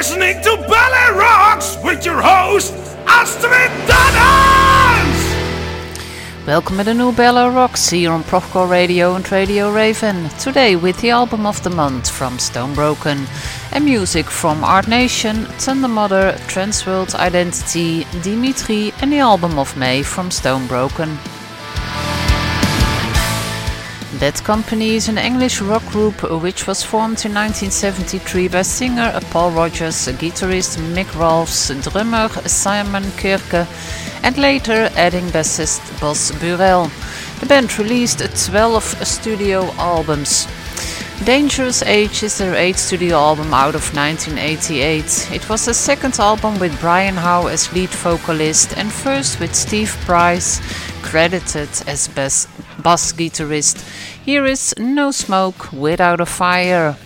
Listening to Ballet Rocks with your host, Astrid Dannens! Welcome to the new Bella Rocks here on Profcore Radio and Radio Raven. Today with the album of the month from Stonebroken and music from Art Nation, Thundermother, Transworld Identity, Dimitri and the album of May from Stonebroken. Bad Company is an English rock group which was formed in 1973 by singer Paul Rodgers, guitarist Mick Ralphs, drummer Simon Kirke, and later adding bassist Boz Burrell. The band released 12 studio albums. Dangerous Age is their eighth studio album out of 1988. It was the second album with Brian Howe as lead vocalist and first with Steve Price, credited as bass, bass guitarist. Here is No Smoke Without a Fire.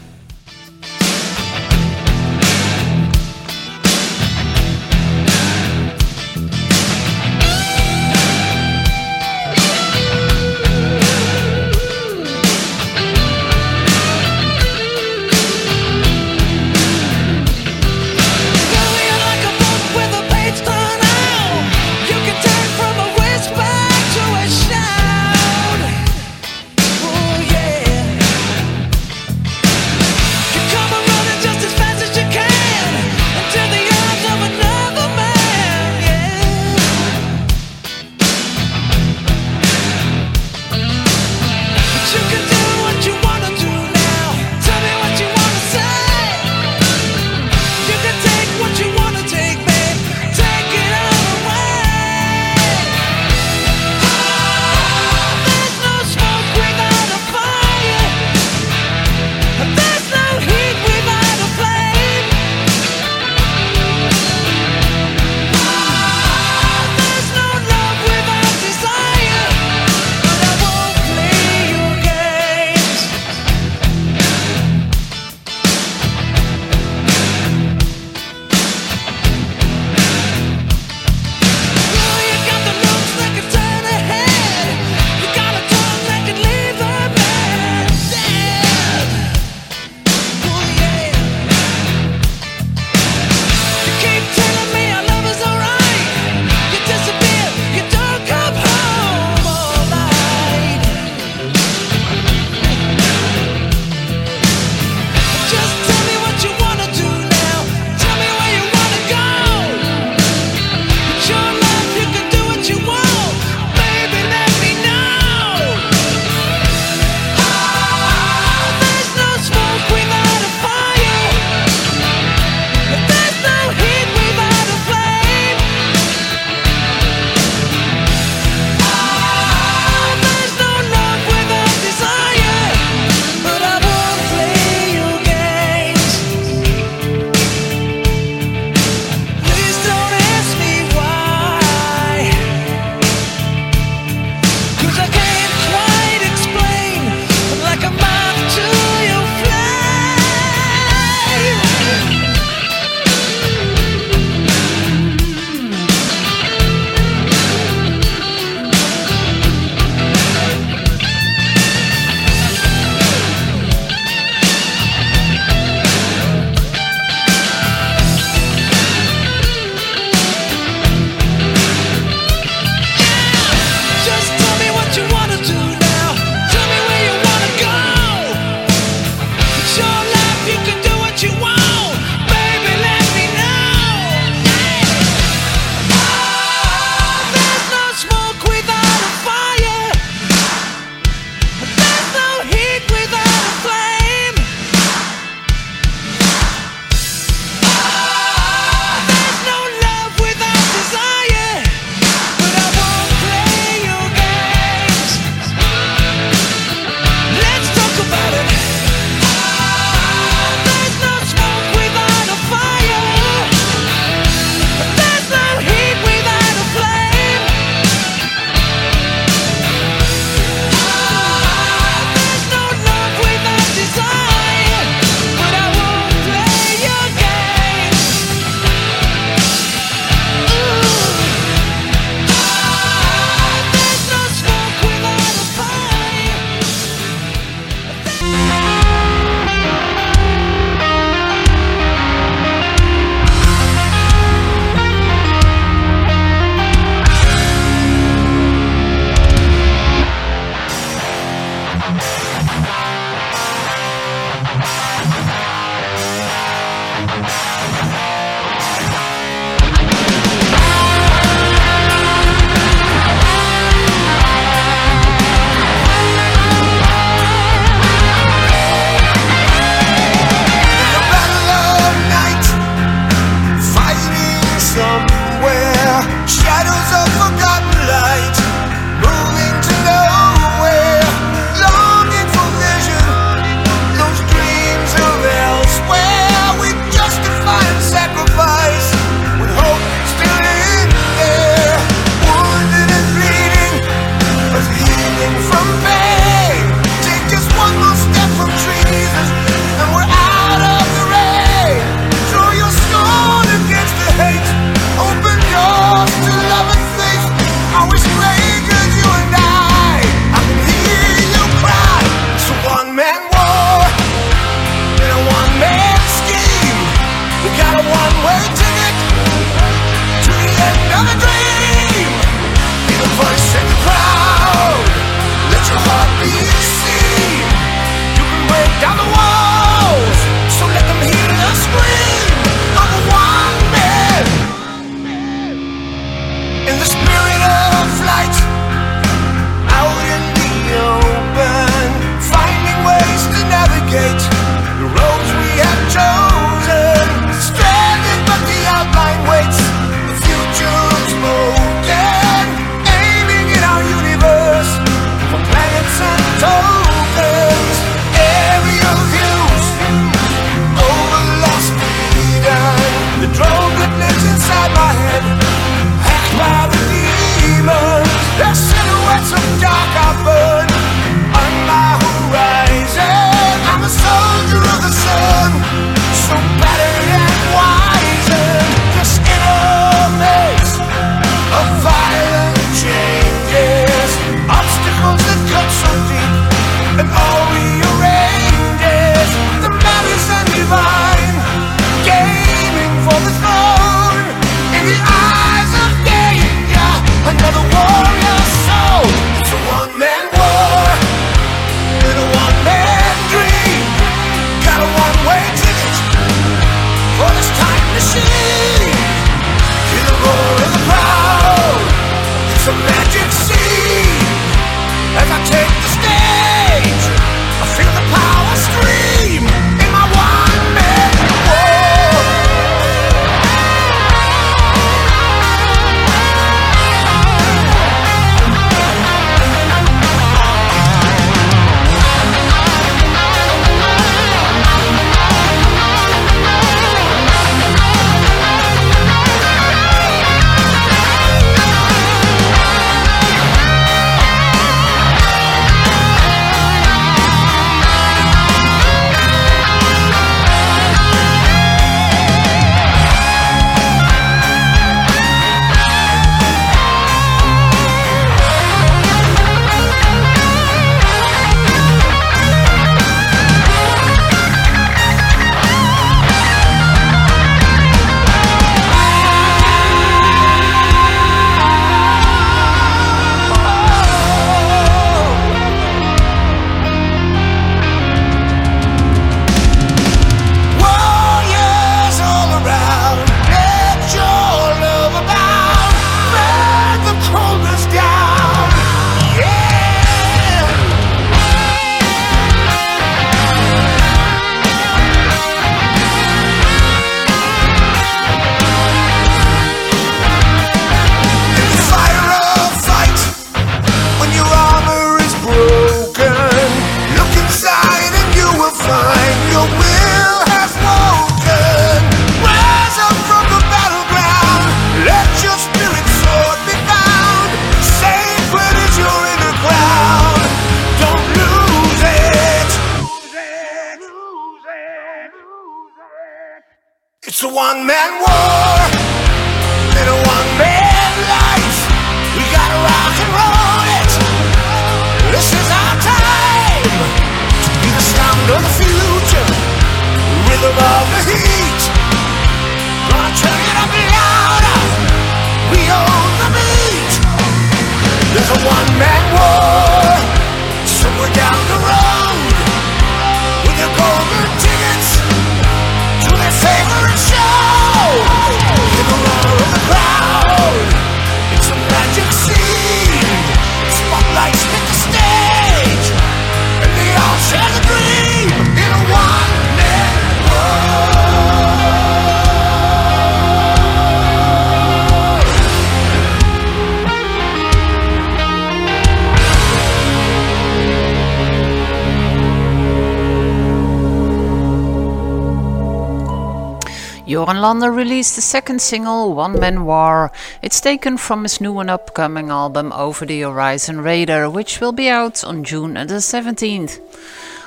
Jorn Lande released the second single, One Man War. It's taken from his new and upcoming album Over the Horizon Radar, which will be out on June the 17th.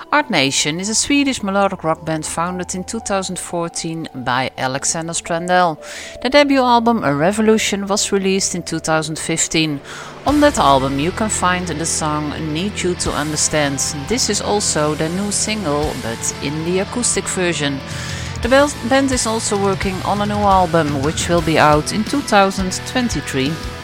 Art Nation is a Swedish melodic rock band founded in 2014 by Alexander Strandell. The debut album A Revolution was released in 2015. On that album you can find the song Need You to Understand. This is also the new single but in the acoustic version. The band is also working on a new album which will be out in 2023.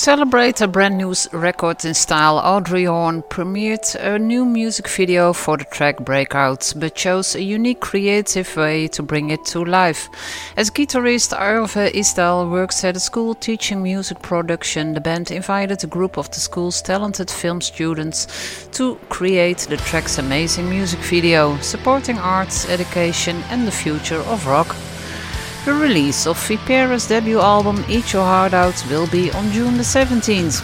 Celebrate a brand new record in style, Audrey Horne premiered a new music video for the track Breakout, but chose a unique creative way to bring it to life. As guitarist Arve Isdal works at a school teaching music production, the band invited a group of the school's talented film students to create the track's amazing music video, supporting arts, education, and the future of rock. The release of Vipera's debut album Eat Your Heart Out will be on June the 17th.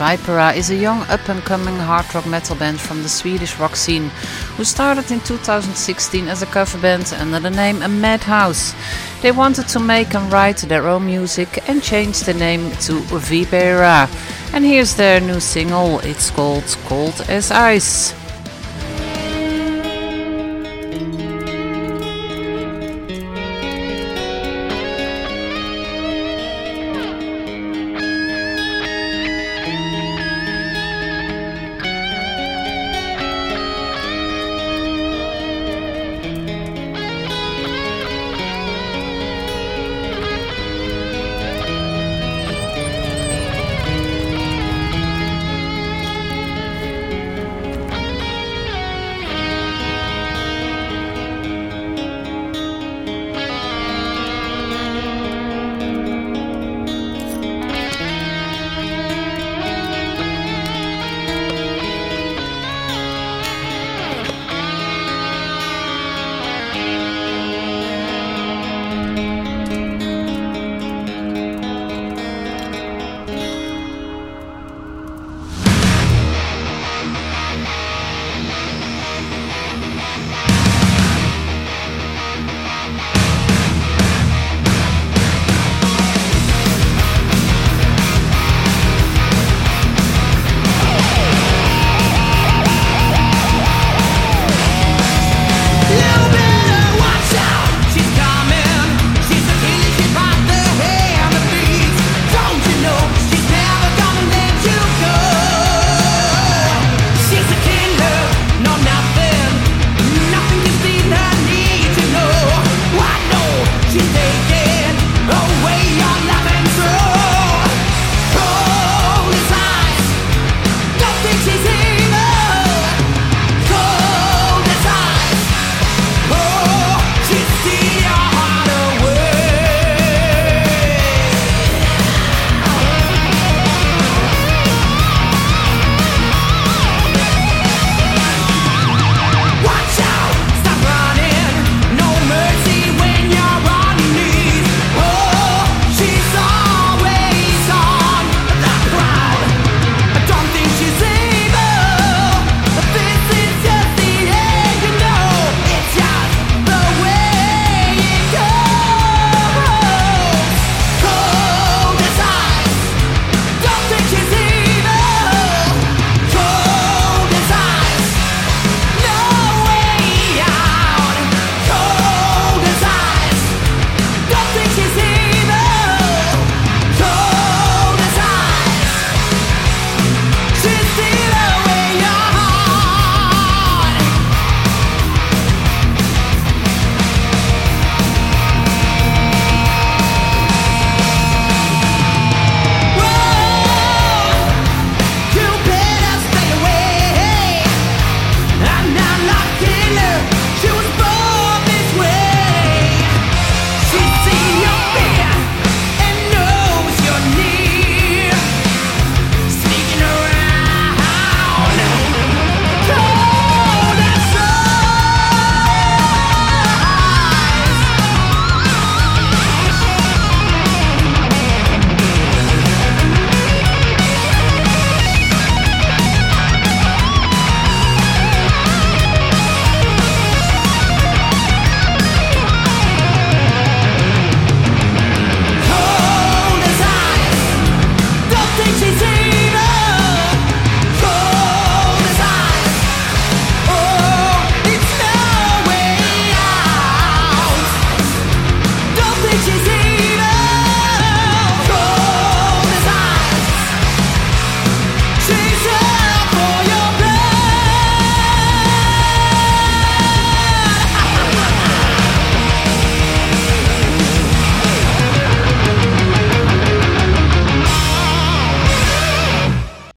Vipera is a young up and coming hard rock metal band from the Swedish rock scene who started in 2016 as a cover band under the name Madhouse. They wanted to make and write their own music and changed the name to Vipera. And here's their new single, it's called Cold as Ice.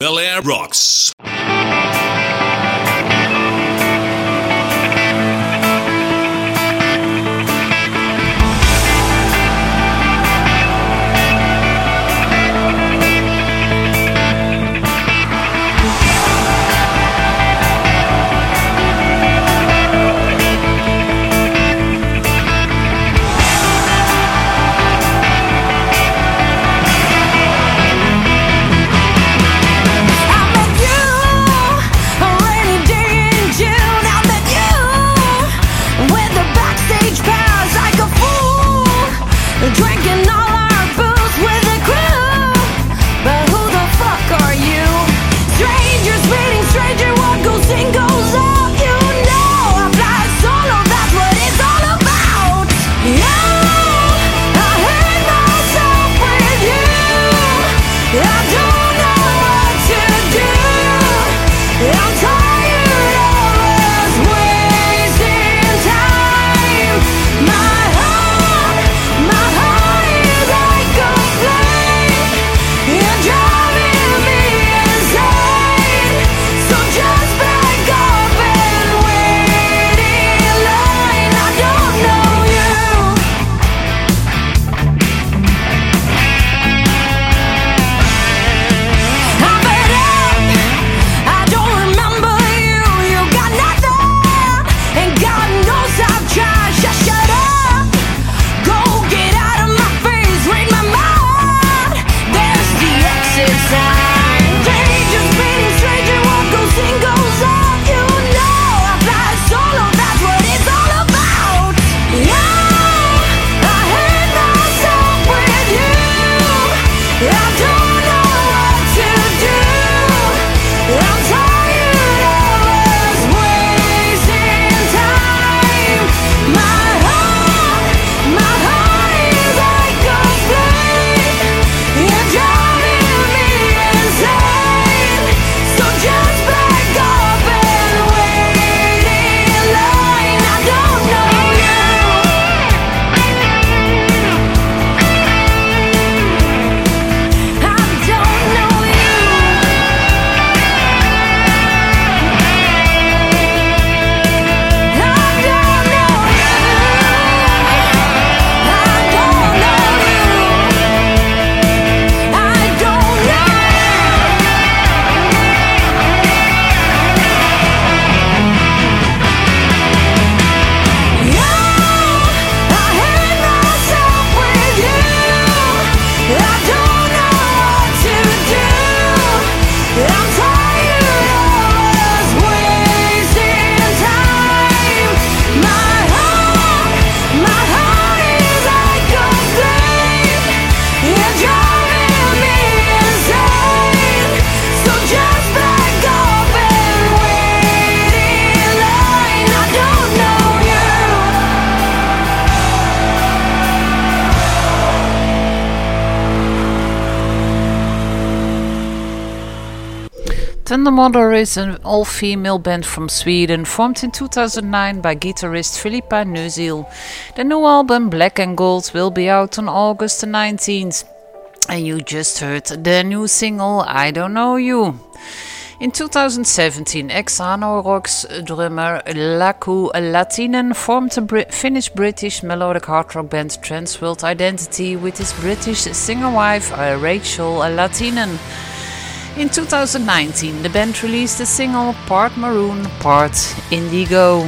Bel Air rocks. I'm Thundermother is an all-female band from Sweden, formed in 2009 by guitarist Filippa Nässil. The new album Black and Gold will be out on August 19th. And you just heard the new single I Don't Know You. In 2017, ex-Hanoi Rocks drummer Lacu Lahtinen formed Brit Finnish British melodic hard rock band Transworld Identity with his British singer wife Rachel Lahtinen. In 2019, the band released the single Part Maroon, Part Indigo.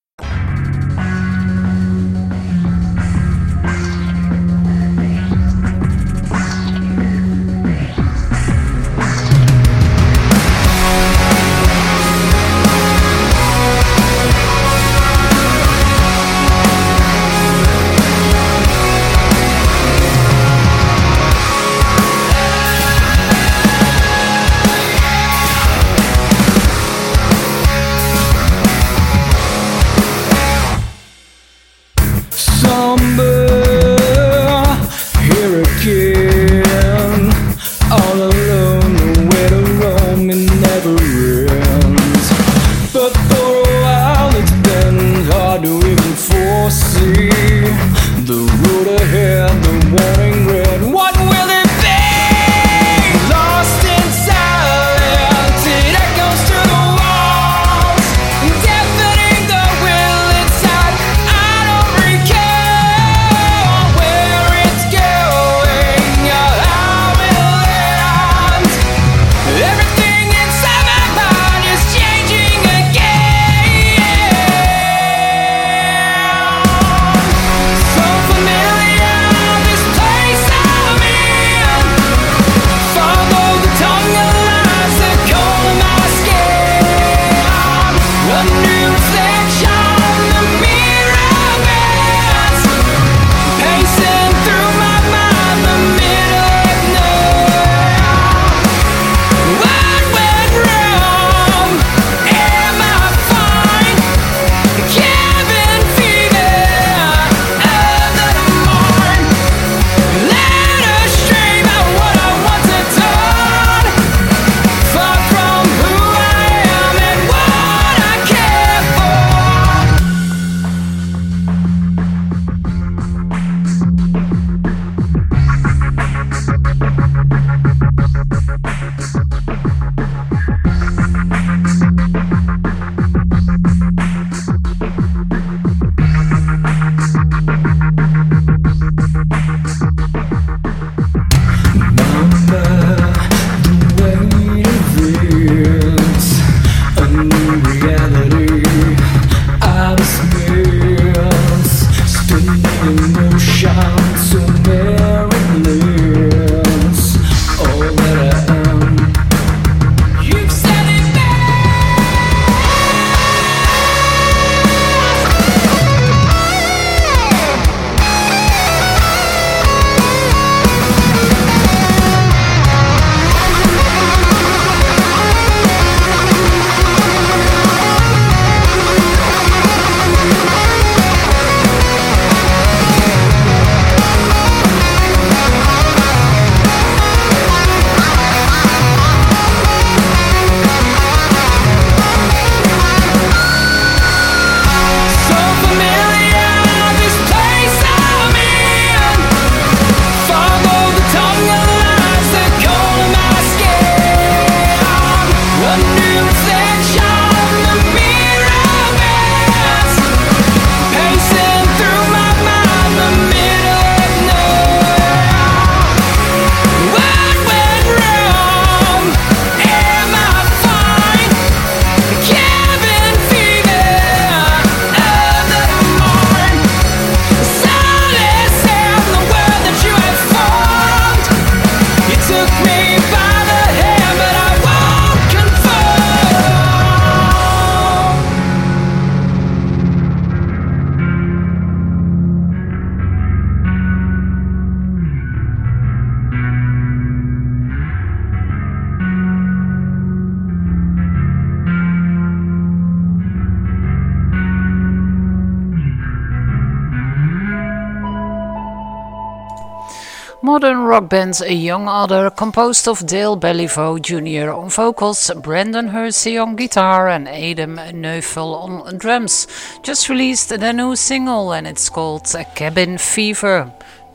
Rock band A Young Other composed of Dale Belliveau Jr. on vocals, Brandon Hersey on guitar, and Adam Neufel on drums, just released the new single and it's called Cabin Fever.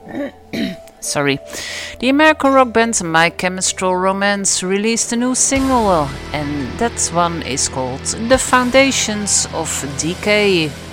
Sorry. The American rock band My Chemical Romance released a new single, and that one is called The Foundations of Decay.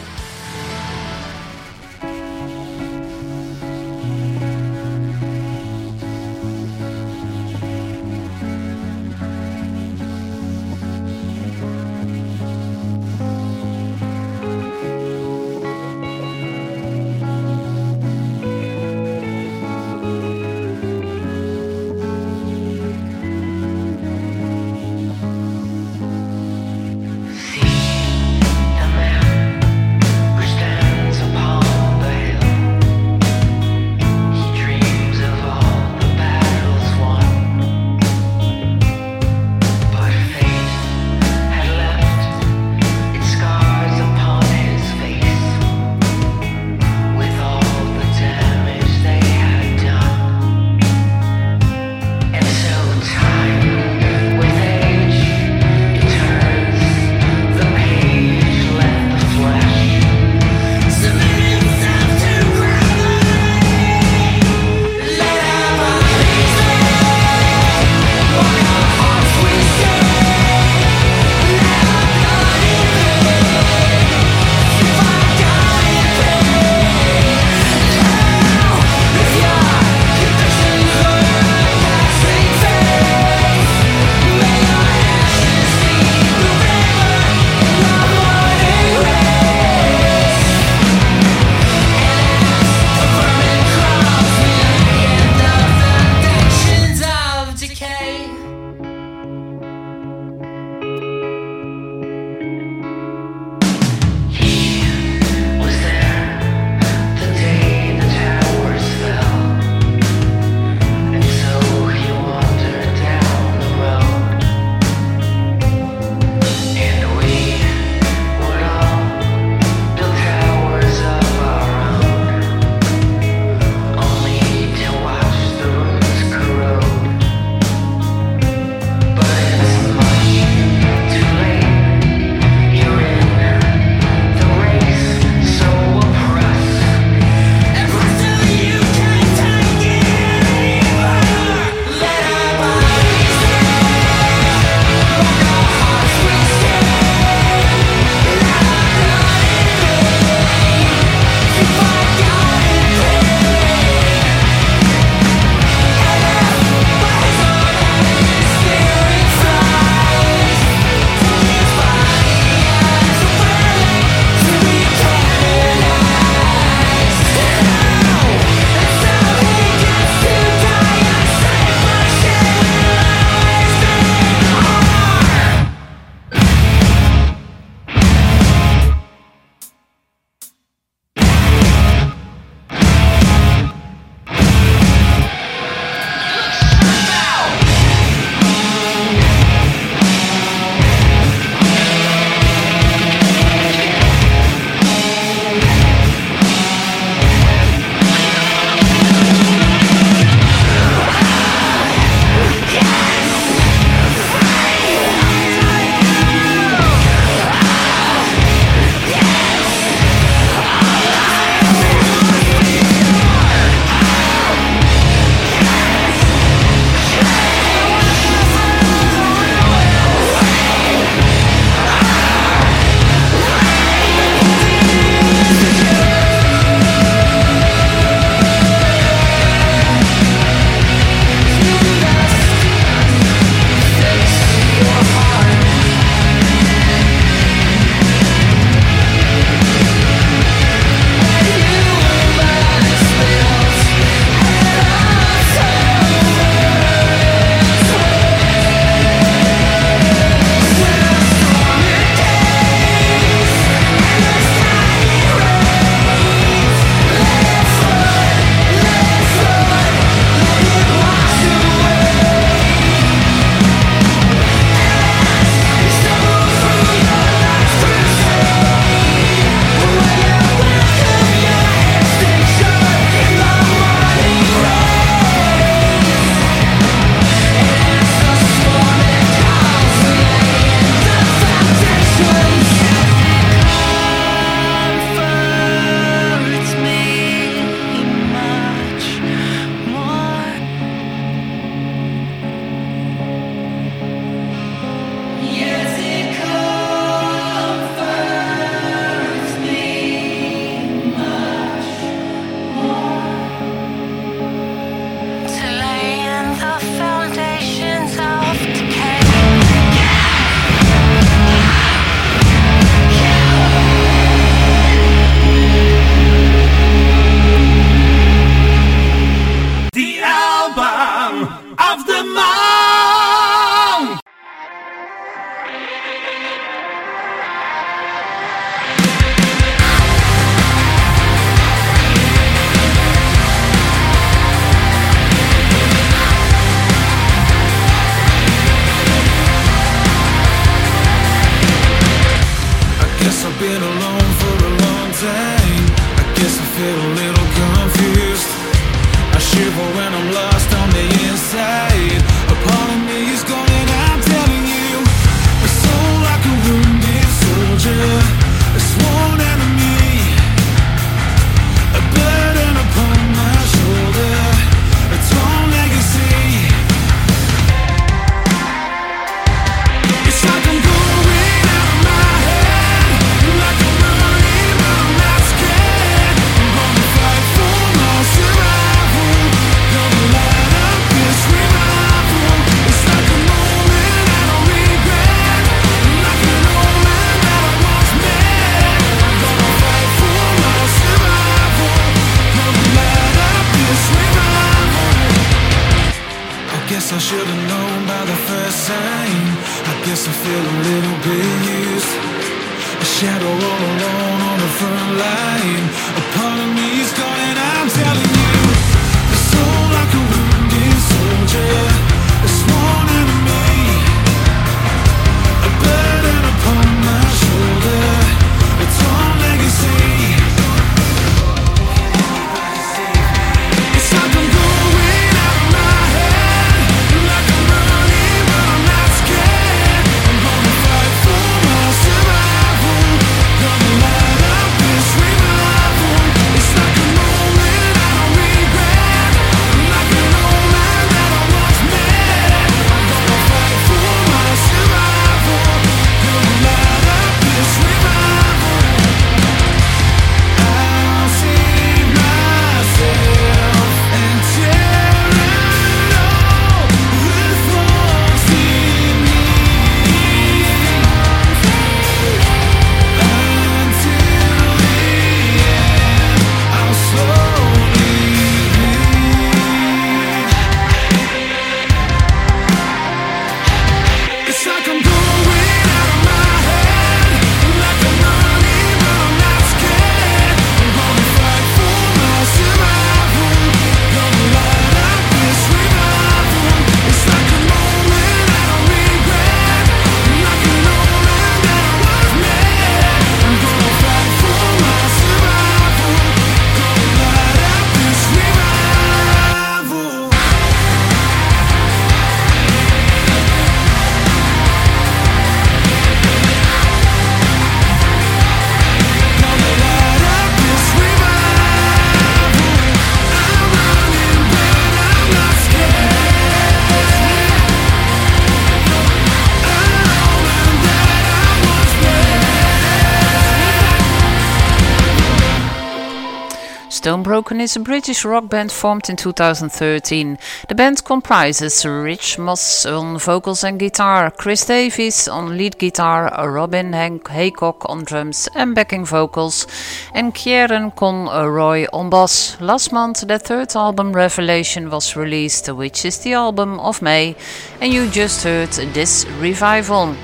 Is a British rock band formed in 2013. The band comprises Rich Moss on vocals and guitar, Chris Davies on lead guitar, Robin Hank Haycock on drums and backing vocals, and Kieran Conroy on bass. Last month, their third album Revelation was released, which is the album of May, and you just heard this revival.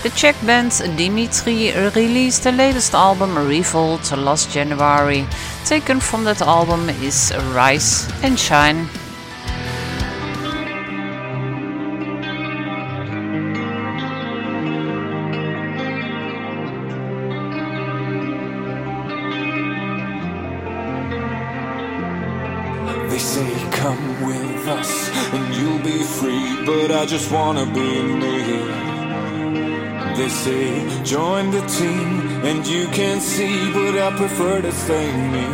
The Czech band Dimitri released the latest album Revolt last January. Taken from that album is Rise and Shine. They say come with us and you'll be free, but I just wanna be me. They say join the team and you can see, but I prefer to stay me.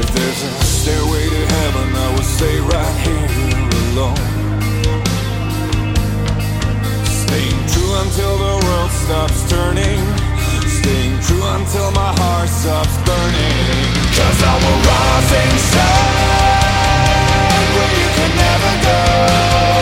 If there's a stairway to heaven, I will stay right here alone. Staying true until the world stops turning. Staying true until my heart stops burning. Cause I will rise and shine where you can never go.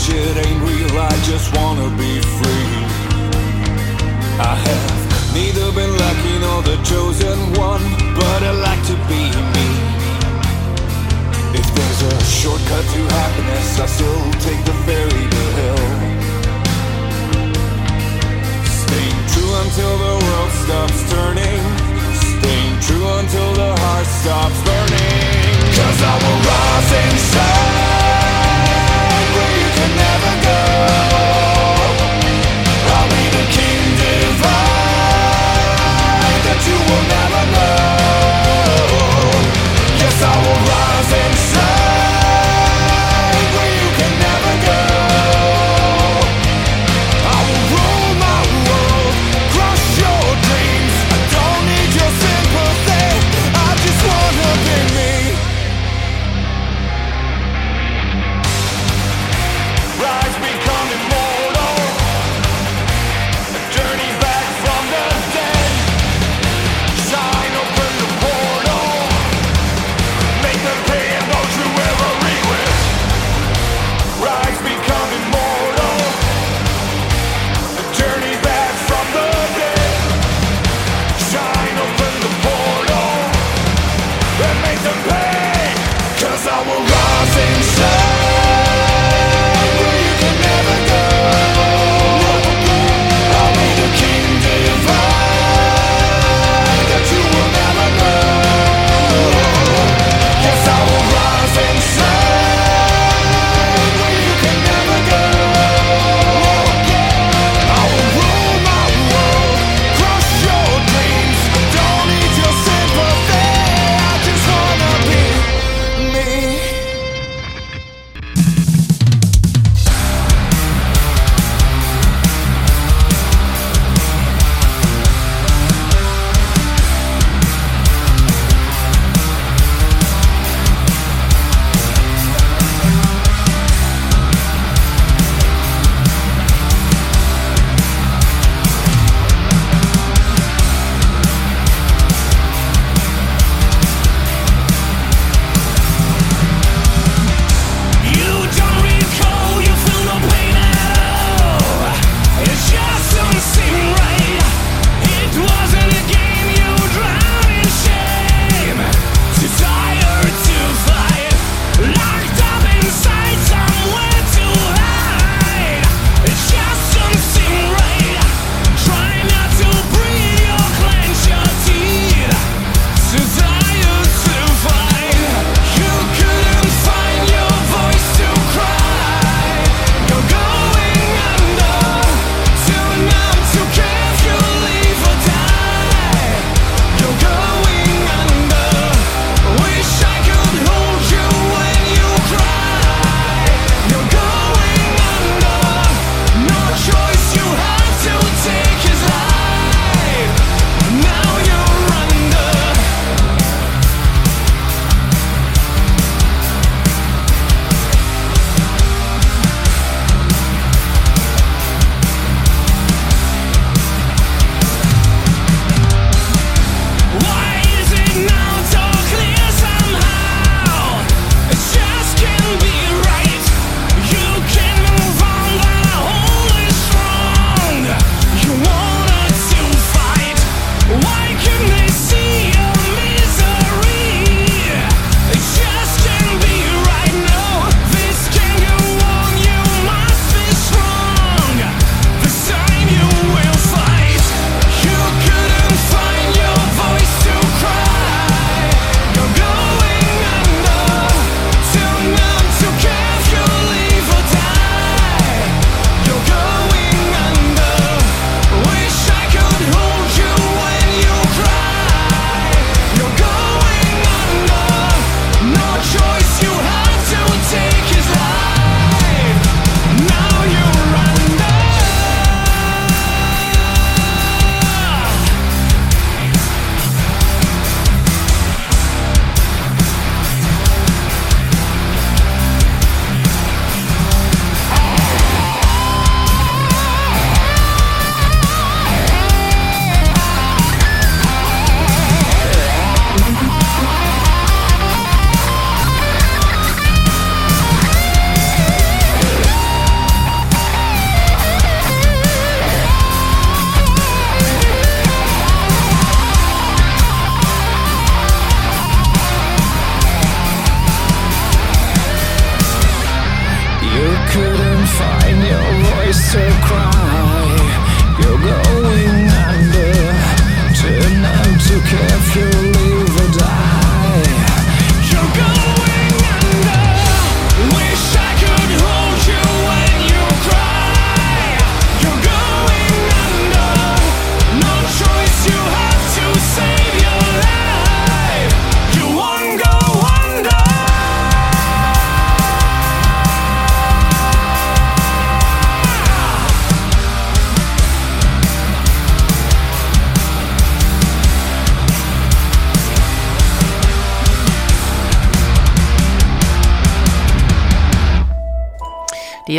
This shit ain't real. I just wanna be free. I have neither been lucky nor the chosen one, but I like to be me. If there's a shortcut to happiness, I still take the ferry to hell. Staying true until the world stops turning. Staying true until the heart stops burning. Cause I will rise and shine can never go.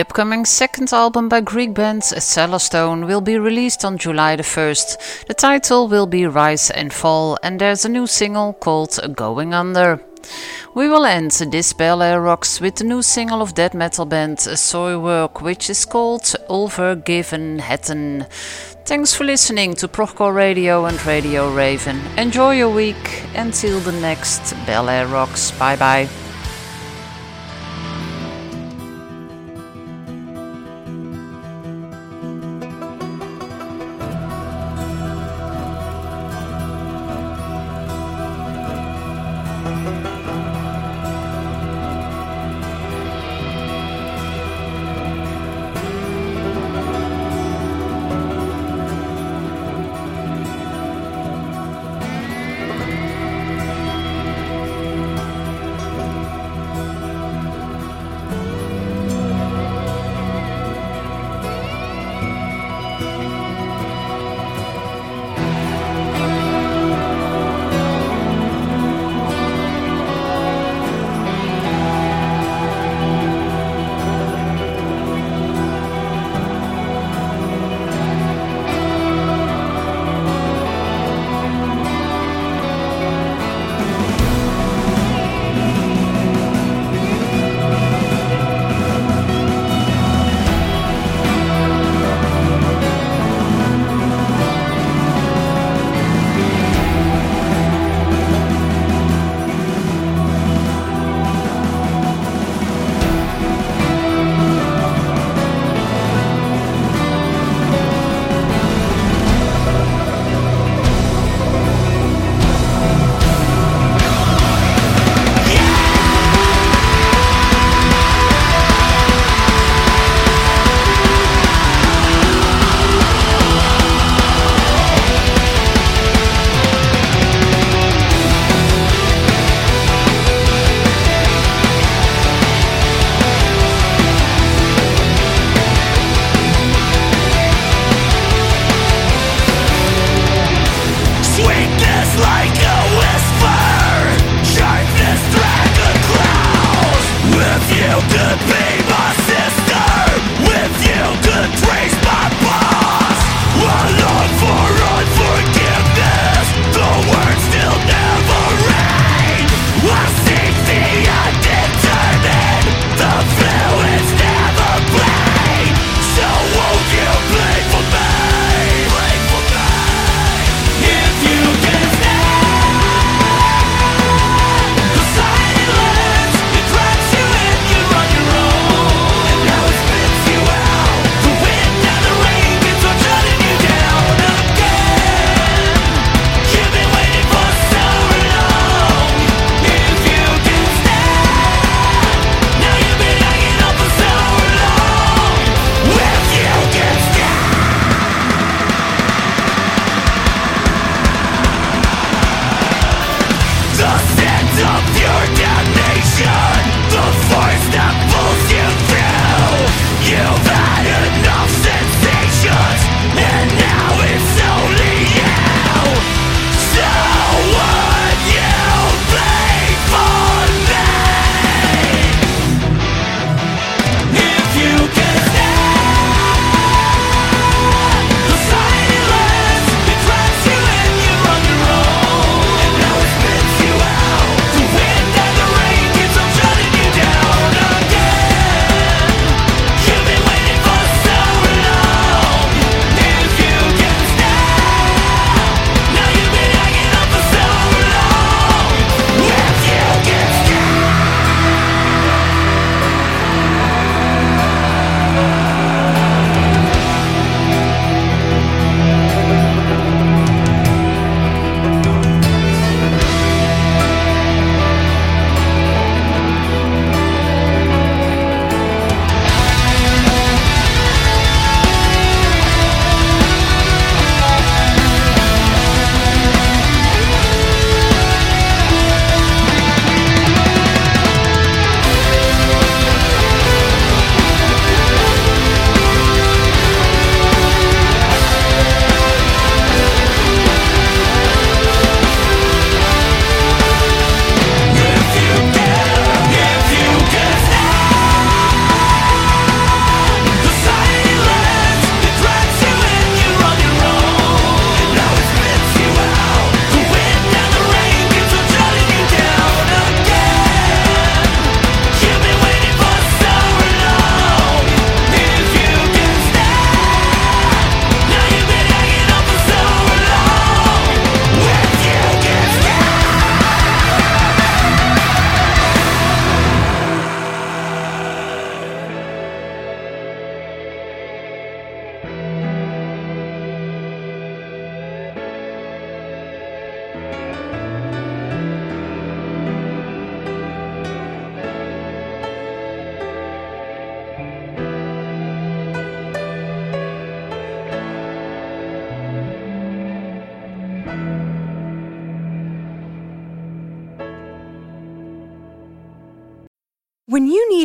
The upcoming second album by Greek band Cellarstone will be released on July the 1st. The title will be Rise and Fall, and there's a new single called Going Under. We will end this Bel Air Rocks with the new single of death metal band Soilwork, which is called Övergivenheten. Thanks for listening to Procore Radio and Radio Raven. Enjoy your week until the next Bel Air Rocks. Bye bye.